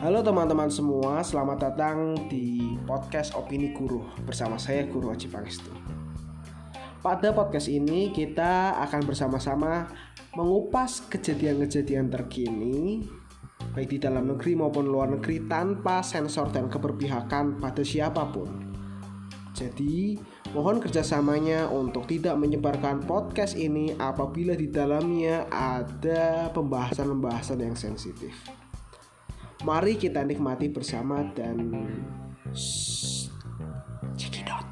Halo teman-teman semua, selamat datang di podcast Opini Guru bersama saya Guru Haji Pangestu. Pada podcast ini kita akan bersama-sama mengupas kejadian-kejadian terkini baik di dalam negeri maupun luar negeri tanpa sensor dan keberpihakan pada siapa pun. Jadi, mohon kerjasamanya untuk tidak menyebarkan podcast ini apabila di dalamnya ada pembahasan-pembahasan yang sensitif. Mari kita nikmati bersama dan check it out.